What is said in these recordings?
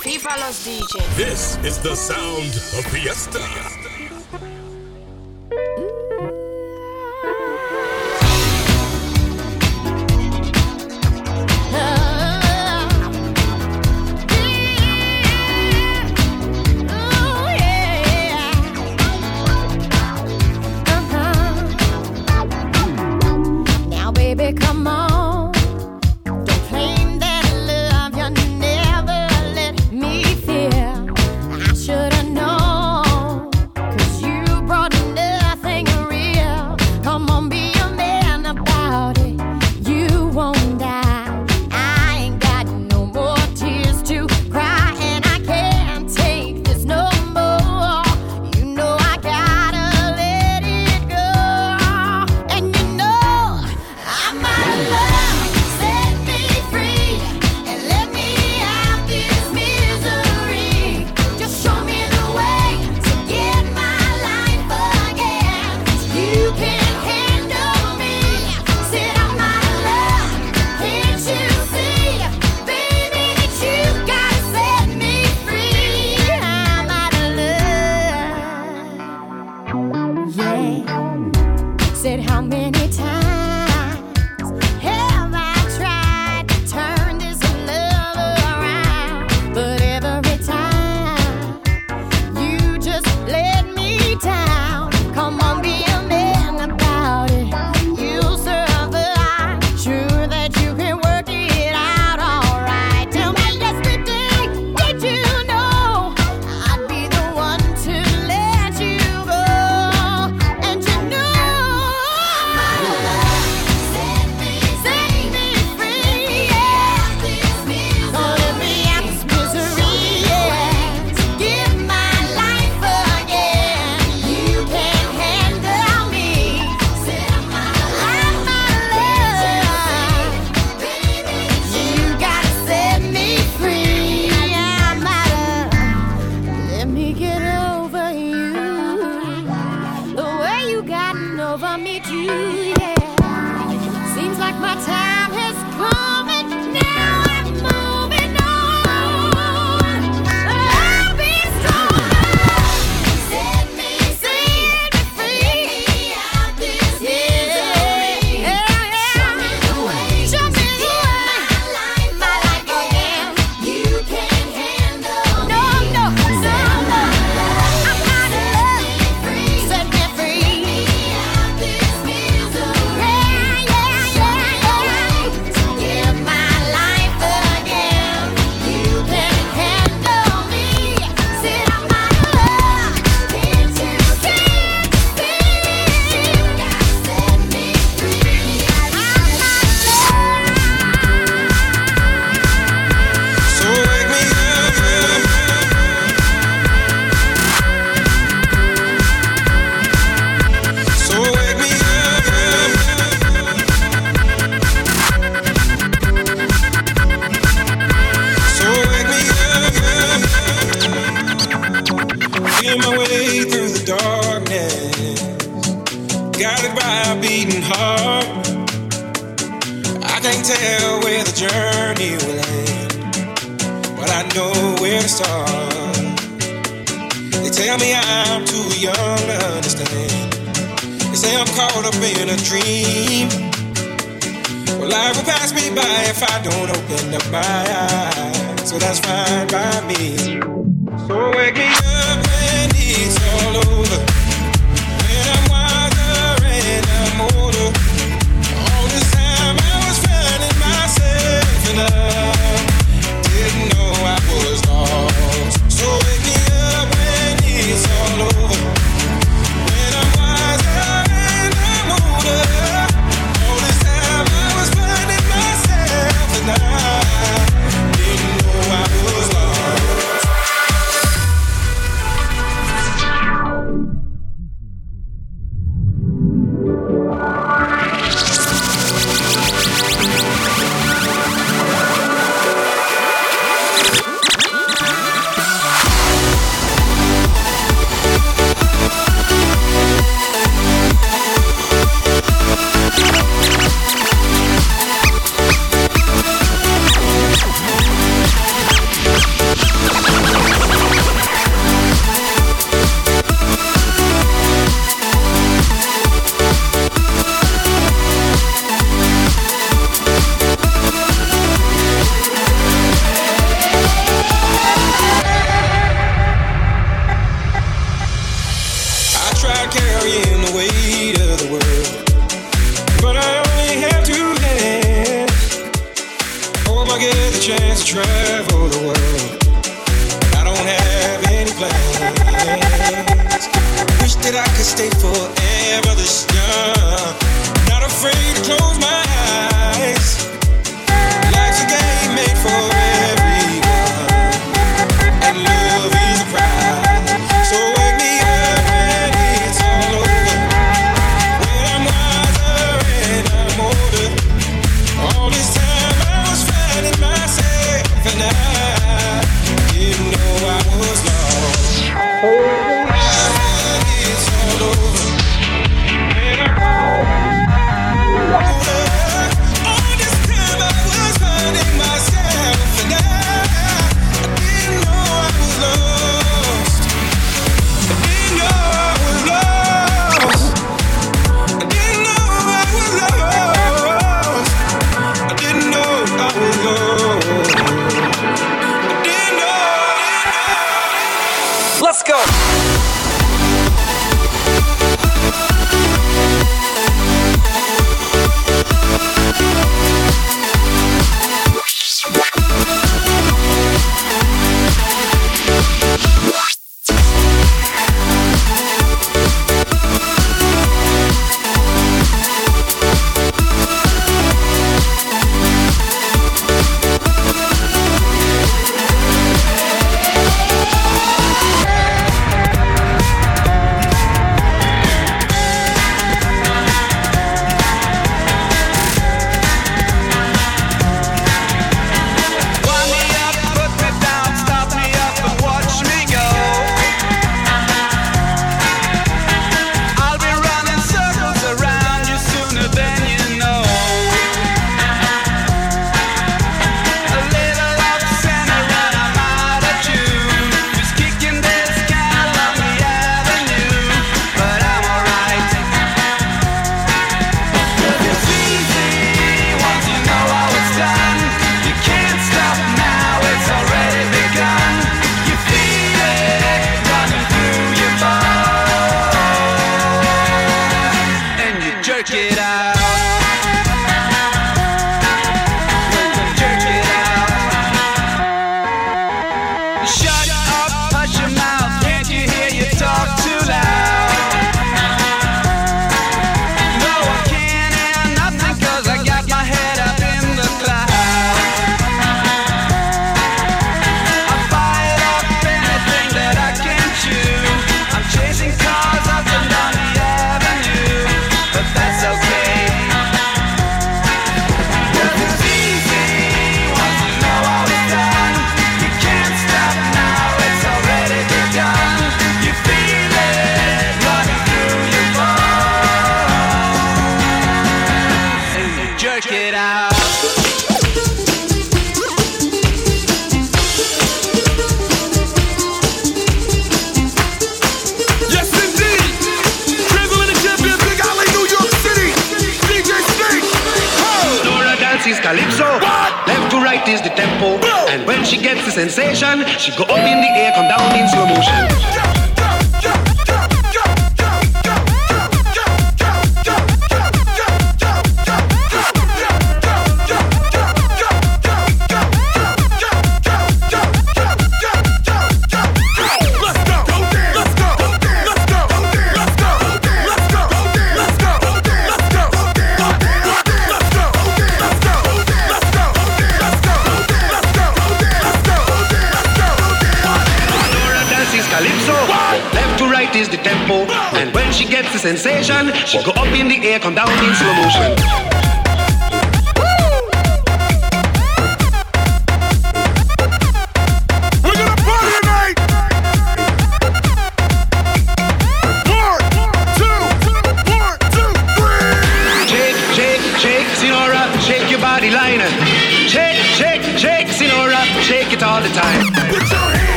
FIFA los. This is the sound of Fiesta.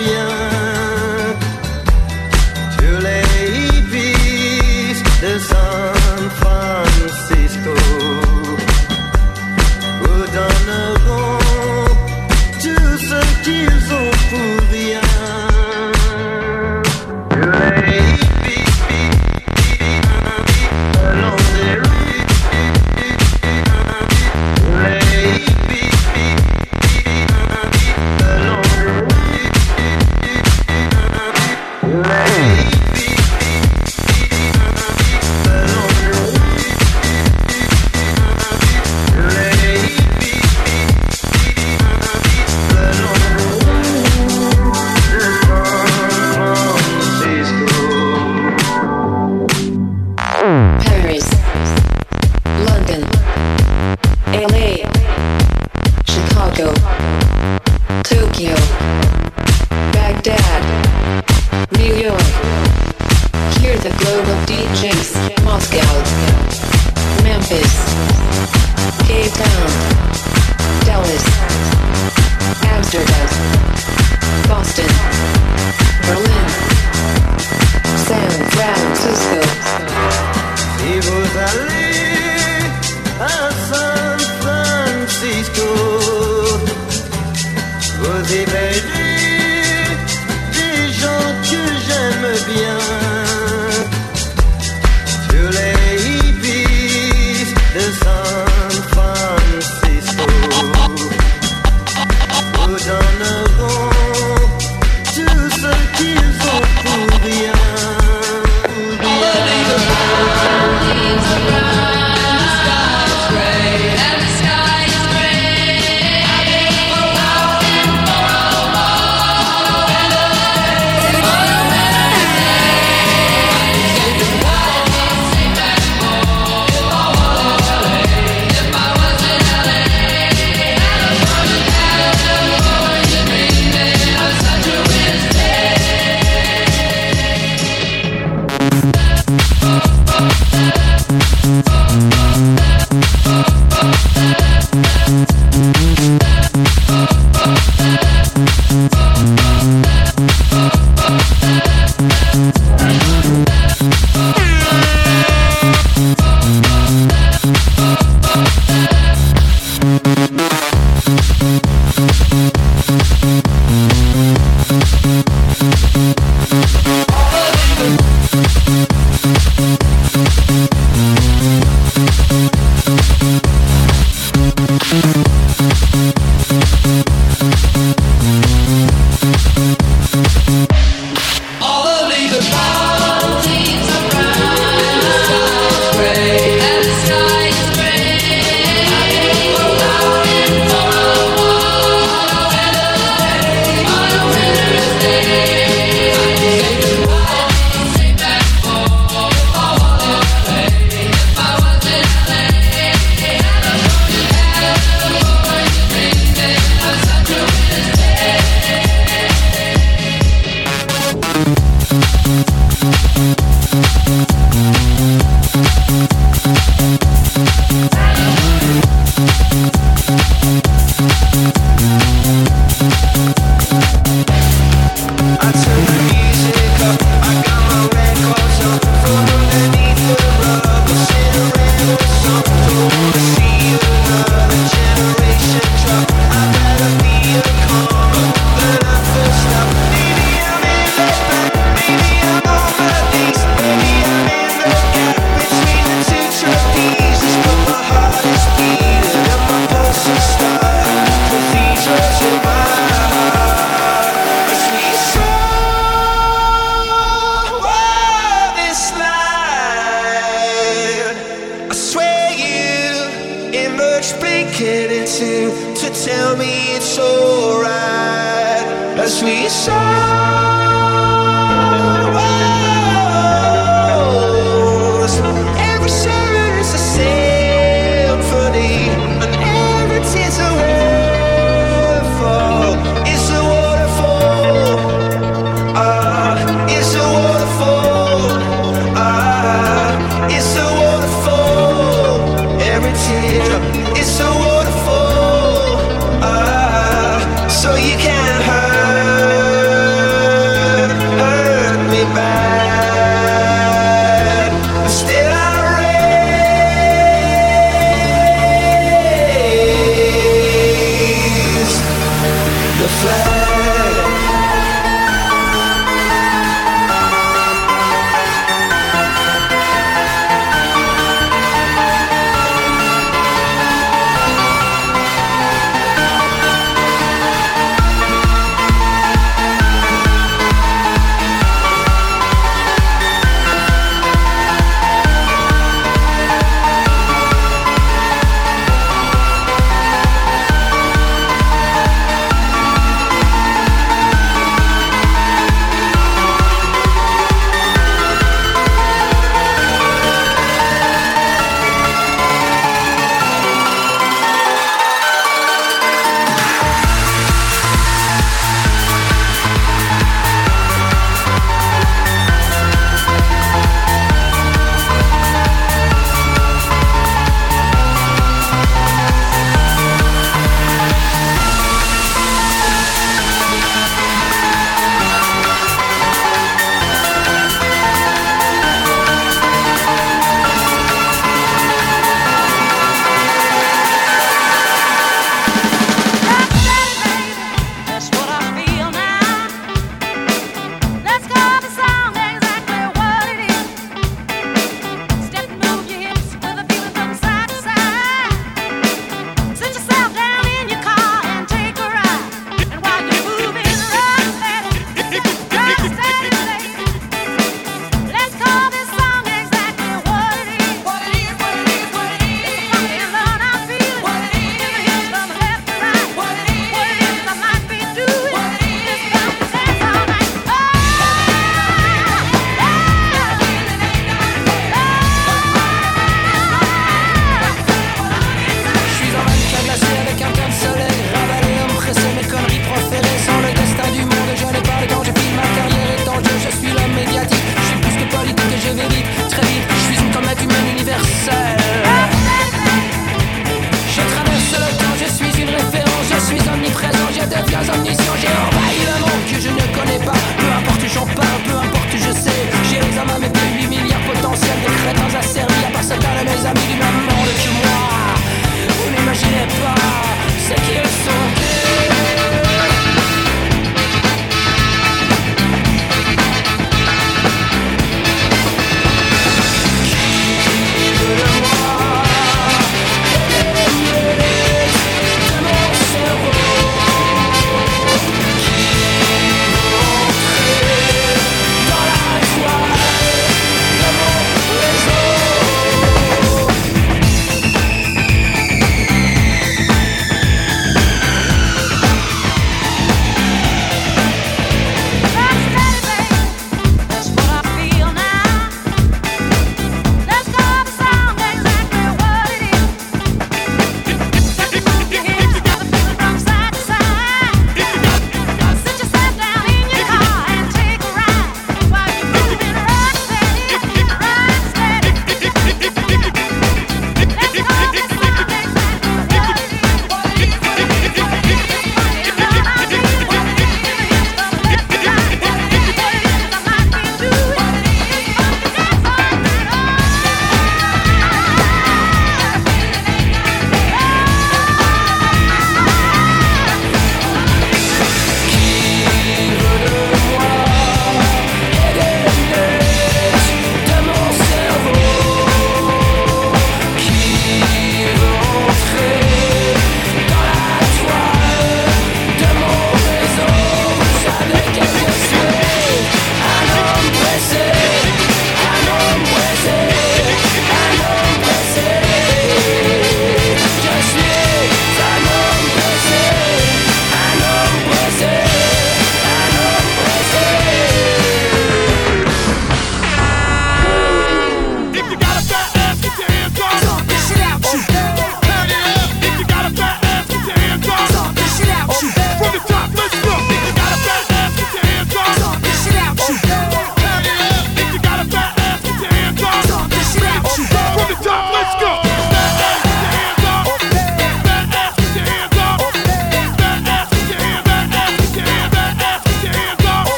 Bien.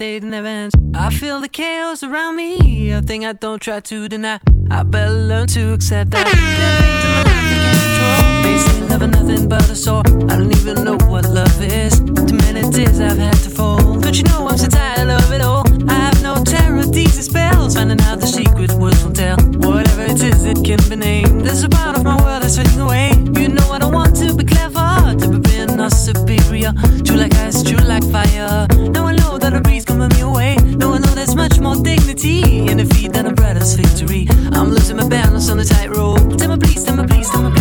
dating events. I feel the chaos around me, a thing I don't try to deny. I better learn to accept that. Basically, love is nothing but a sore. I don't even know what love is. Too many tears I've had to fold. Don't you know I'm so tired of it all? I have no terror, these spells. Finding out the secret words will tell. Whatever it is, it can be named. There's a part of my world that's fading away. You know I don't want to be clever, to be being not superior. True like ice, true like fire. No one coming my way. No, I know there's much more dignity in defeat than a brother's victory. I'm losing my balance on the tightrope. Tell me please, tell me please, tell me please.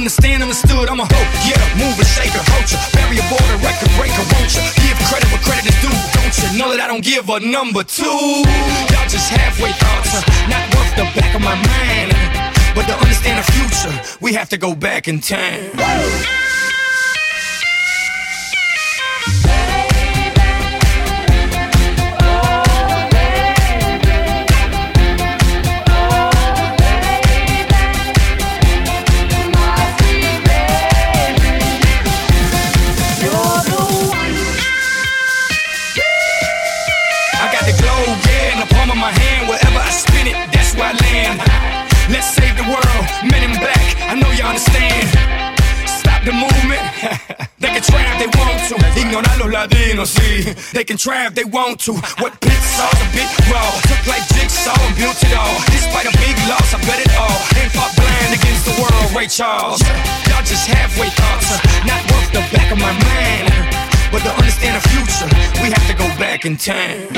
Understand, understood, I'm a hoe, yeah, mover, shaker, culture, barrier border, record breaker, won't you? Give credit where credit is due, don't you? Know that I don't give a number two. Y'all just halfway thoughts, not worth the back of my mind. But to understand the future, we have to go back in time. Let's save the world, men in black. I know you understand. Stop the movement. they can try if they want to. Ignorar los latinos. They can try if they want to. What pits all a bit raw. Took like jigsaw and built it all. Despite a big loss, I bet it all. Ain't fought blind against the world, Ray Charles. Y'all just halfway thoughts, not worth the back of my mind. But to understand the future, we have to go back in time.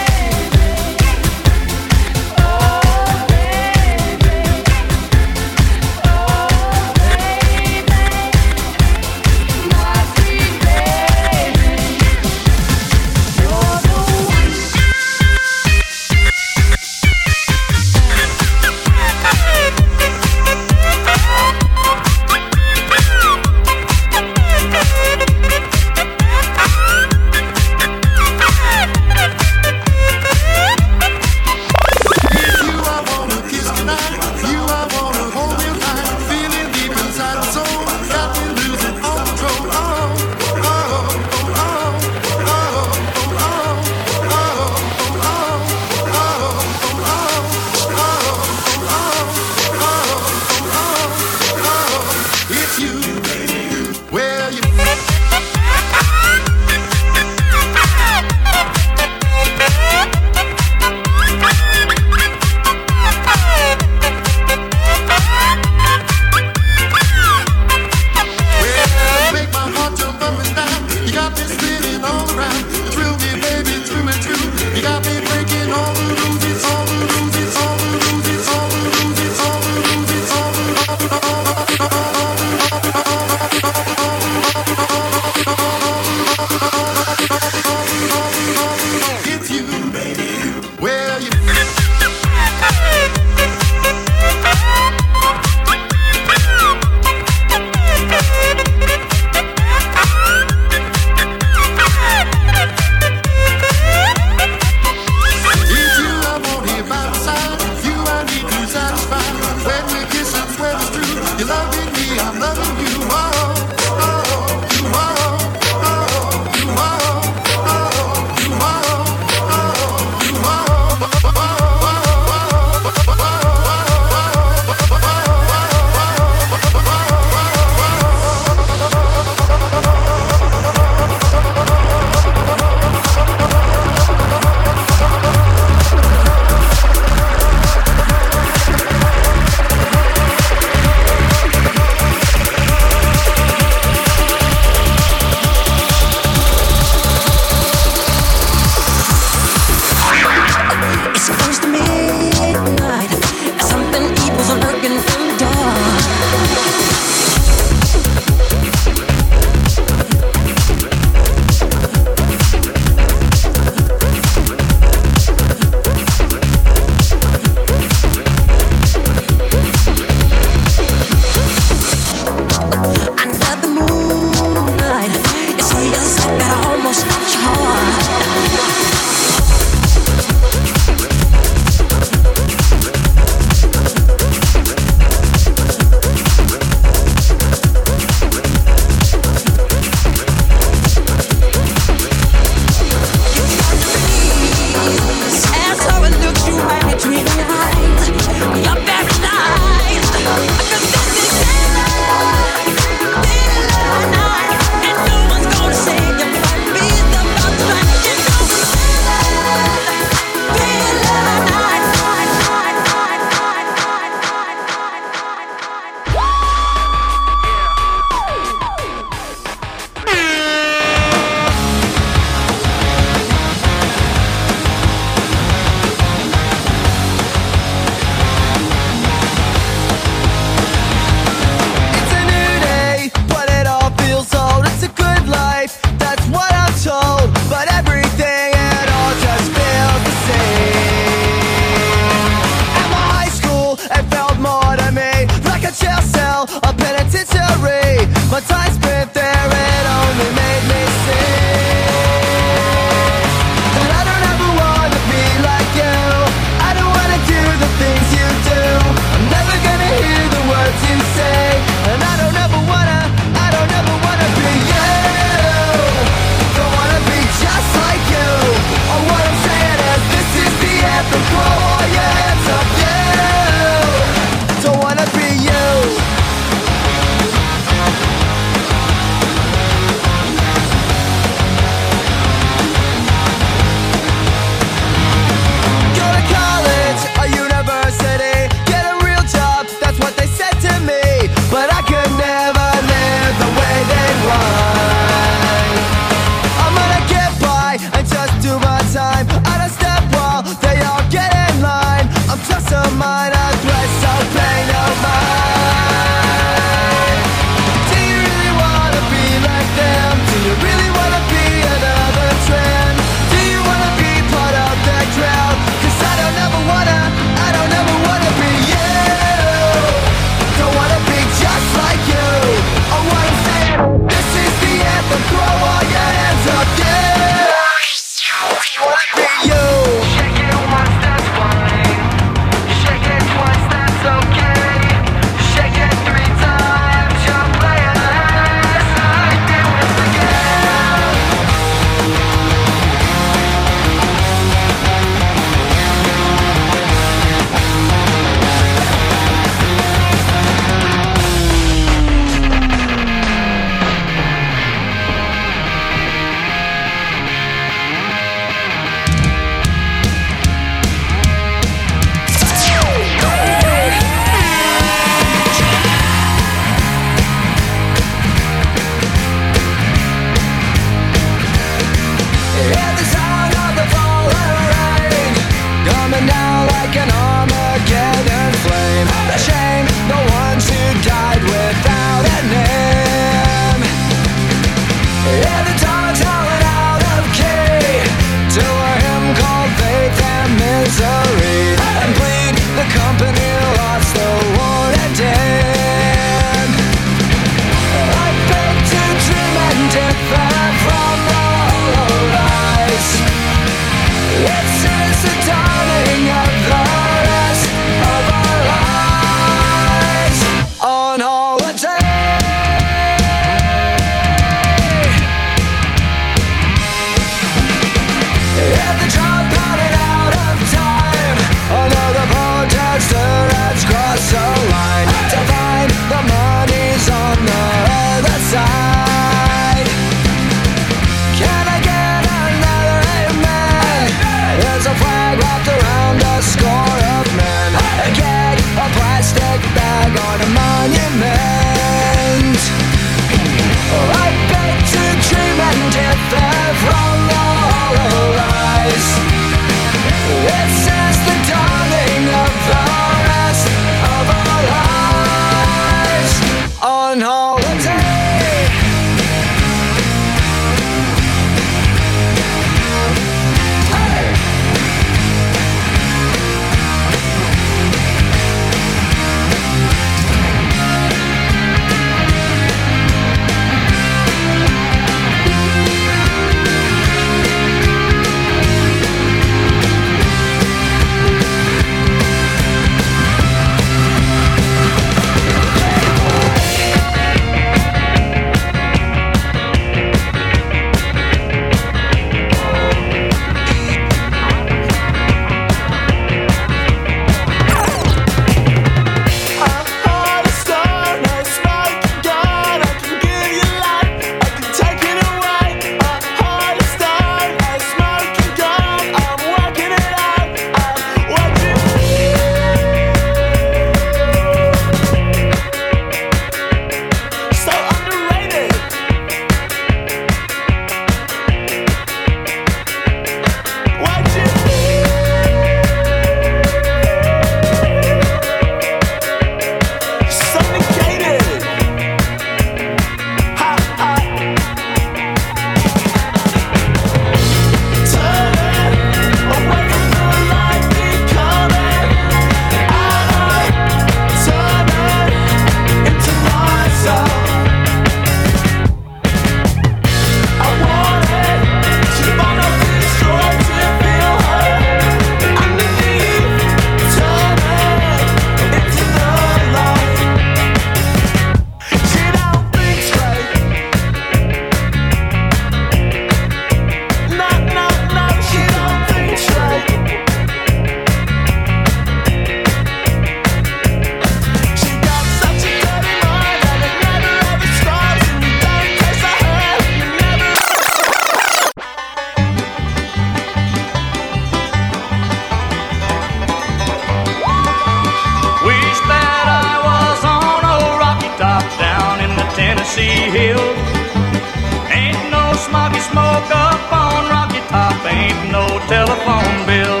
Telephone bill.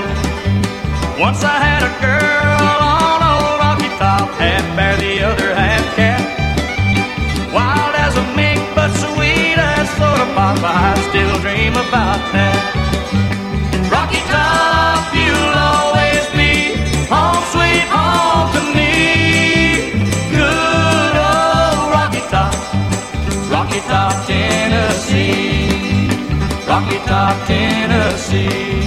Once I had a girl on old Rocky Top, half bear, the other half cat. Wild as a mink, but sweet as soda pop, I still dream about that. Top, Tennessee.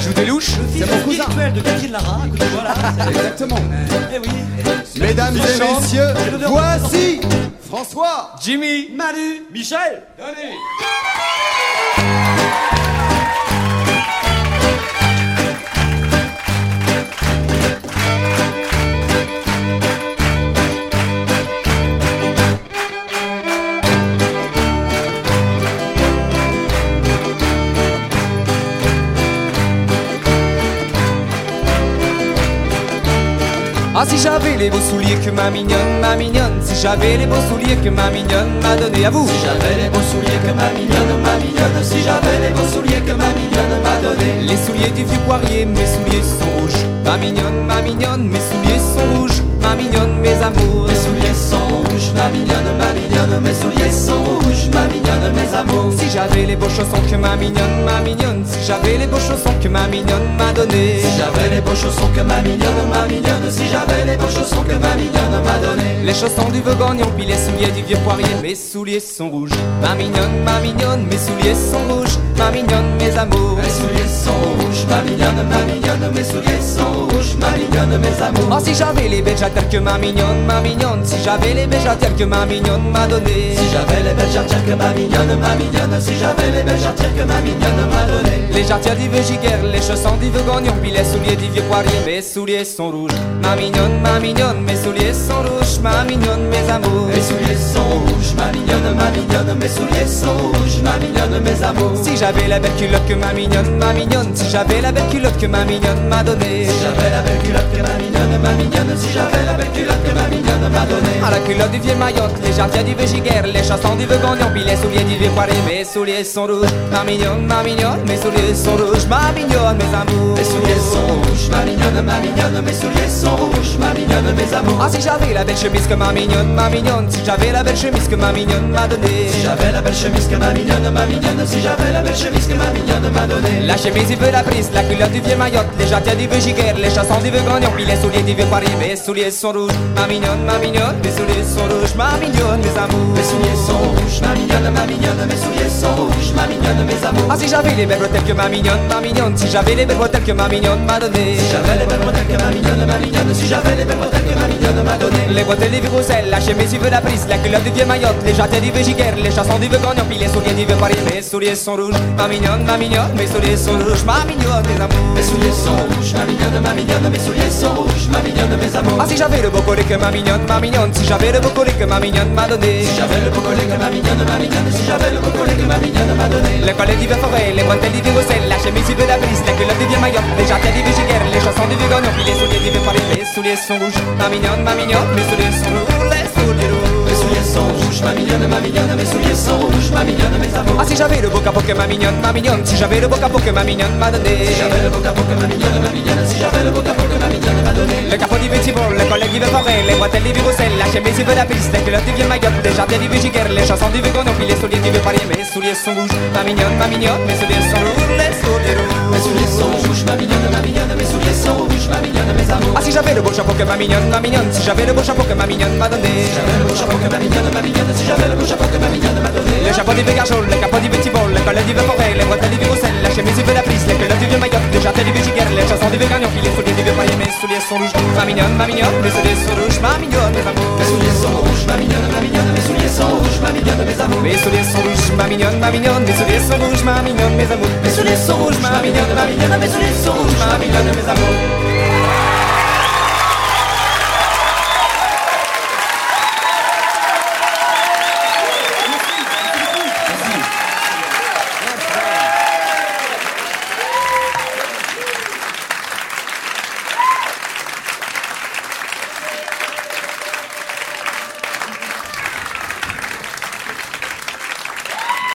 Joue des louches. De Catherine Lara. Voilà. Exactement. Eh. Mesdames et messieurs, voici François. Jimmy, Manu. Michel, Ah si j'avais les beaux souliers que ma mignonne, ma mignonne Si j'avais les beaux souliers que ma mignonne m'a donné à vous Si j'avais les beaux souliers que ma mignonne, ma mignonne. Si j'avais les beaux souliers que ma mignonne m'a donné. Les souliers du vieux poirier, mes souliers sont rouges Ma mignonne, ma mignonne, mes souliers sont rouges Ma mignonne, mes amours Mes souliers sont ma mignonne, ma mignonne. Mes souliers sont rouges, ma mignonne, mes amours. Si j'avais les beaux chaussons que ma mignonne, ma mignonne Si j'avais les beaux chaussons que ma mignonne m'a donné Si j'avais les beaux chaussons que ma mignonne, ma mignonne. Si j'avais les beaux chaussons que ma mignonne m'a donné. Les chaussons du Vogagnon, puis les souliers du vieux poirier Mes souliers sont rouges Ma mignonne, ma mignonne, mes souliers sont rouges Ma mignonne, mes amours Mes souliers sont rouges, ma mignonne, ma mignonne. Mes souliers sont rouges, ma mignonne, mes amours. Oh si j'avais les jarretières que ma mignonne, ma mignonne Si j'avais les jarretières que ma mignonne m'a donné Si j'avais les belles jarretières que ma mignonne, ma mignonne. Si j'avais les belles jarretières que ma mignonne m'a donné. Les jarretières du vieux giguère, les chaussons du vieux gagnon Puis les souliers du vieux poirier, mes souliers sont rouges Ma mignonne, ma mignonne, mes souliers sont rouges Ma mignonne, mes amours Mes souliers sont rouges, ma mignonne, ma mignonne. Mes souliers sont rouges, ma mignonne, mes amours. Si j'avais la belle culotte que ma mignonne, ma mignonne Si j'avais la belle culotte que ma mignonne m'a donné Si j'avais la belle culotte que ma mignonne, ma mignonne. Si j'avais la belle culotte que ma mignonne m'a donné. À la culotte du vieux Mayotte, les jarretières du vieux giguère Les chaussons du vieux gagnon, puis les souliers du vieux poirier Mes souliers sont rouges, ma mignonne, ma mignonne Mes souliers sont rouges, ma mignonne, mes amours Mes souliers sont rouges, ma mignonne, ma mignonne. Mes souliers sont rouges, ma mignonne, mes amours. Ah si j'avais la belle chemise que ma mignonne, ma mignonne Si j'avais la belle chemise que ma mignonne m'a donné Si j'avais la belle chemise que ma mignonne, ma mignonne. Si j'avais la belle chemise que ma mignonne m'a donné. La chemise du vieux la prise, la culotte du vieux Mayotte Les jarretières du vieux giguère, les chaussons du vieux gagnon Puis les souliers du vieux poirier Mes souliers sont rouges, ma mignonne, ma ma mignonne, mes souliers sont rouges, ma mignonne, mes amours. Mes souliers sont rouges, ma mignonne, ma mignonne, mes souliers sont rouges, ma mignonne, mes amours. Ah si j'avais les belles bretelles que ma mignonne, ma mignonne, si j'avais les belles bretelles que ma mignonne m'a donné. Si j'avais les belles bretelles que ma mignonne, ma mignonne, si j'avais les belles bretelles que ma mignonne m'a donné. Les bretelles du Bruxelles, la chemise du la prise, la culotte du vieux Mayotte, les jaquettes du Végigaire, les chansons du Gagnon, puis les souliers du vieux Paris. Mes souliers sont rouges, ma mignonne, ma mignonne, mes souliers sont rouges, ma mignonne, mes amours. Mes souliers sont rouges, ma mignonne, ma mignonne, mes souliers sont rouges, ma mignonne, mes amours. Ah si j'avais le beau collet que ma mignonne, ma mignonne, si j'avais le beau collet que ma mignonne m'a donné. Si j'avais le beau collet que ma mignonne, ma mignonne, si j'avais le beau collet que ma mignonne m'a donné. Le collet du vieux Forêt, les bretelles du vieux Bruxelles, la chemise vieux la prise, la culotte du vieux Mayotte, les jaquettes du Végigaire, les chansons du vieux les souliers du vieux Paris. Mes souliers sont rouges, ma mignonne, ma mignonne, mes souliers sont rouges, les souliers rouges. Sont rouges, ma mignonne, ma mignonne, mes souliers sont rouges, ma mignonne, mes amours. Ah si j'avais le beau capot que ma mignonne, ma mignonne, si j'avais le beau capot que ma mignonne m'a donné. Si j'avais le beau capot que ma mignonne, ma mignonne, si j'avais le beau capot que ma mignonne m'a donné. Le capot du petit bon, le collet du Forêt, les bretelles du vieux Bruxelles, la chemise du la prise, la culotte du vieux Mayotte, les jaquettes du vieux Giguère, les chansons du les souliers du vieux Paris. Mes souliers sont rouges, ma mignonne, ma mignonne, mes souliers sont rouges, les souliers rouges. Mes souliers sont rouges, ma mignonne, ma mignonne, mes souliers sont rouges, ma mignonne, mes amours. Ah si j'avais le beau chapeau que ma mignonne, ma mignonne, si j'avais le beau chapeau que ma mignonne m'a donné. Si j'avais le beau chapeau que ma mignonne, ma mignonne, si j'avais le beau chapeau que ma mignonne m'a donné. Le chapeau du vieux Garchol, le capot du petit bol, le collet du vieux Forêt, les bretelles du vieux Bruxelles, la chemise du vieux la prise, les culottes du vieux Mayotte, les jaquettes du vieux Giguère, les chansons du vieux Gagnon, puis les souliers du vieux Paris. Mes souliers sont rouges, ma mignonne, ma mignonne, mes souliers sont rouges, ma mignonne, mes amours. Mes souliers sont rouges, ma mignonne, ma mignonne, mes souliers sont rouges, ma mignonne, mes amours. Mes souliers sont rouges, ma mignonne, ma mignonne, mes souliers sont rouges, ma mignonne, mes amours. Mes souliers sont rouges, ma mignonne, ma mignonne, mes souliers sont rouges, ma mignonne, mes amours.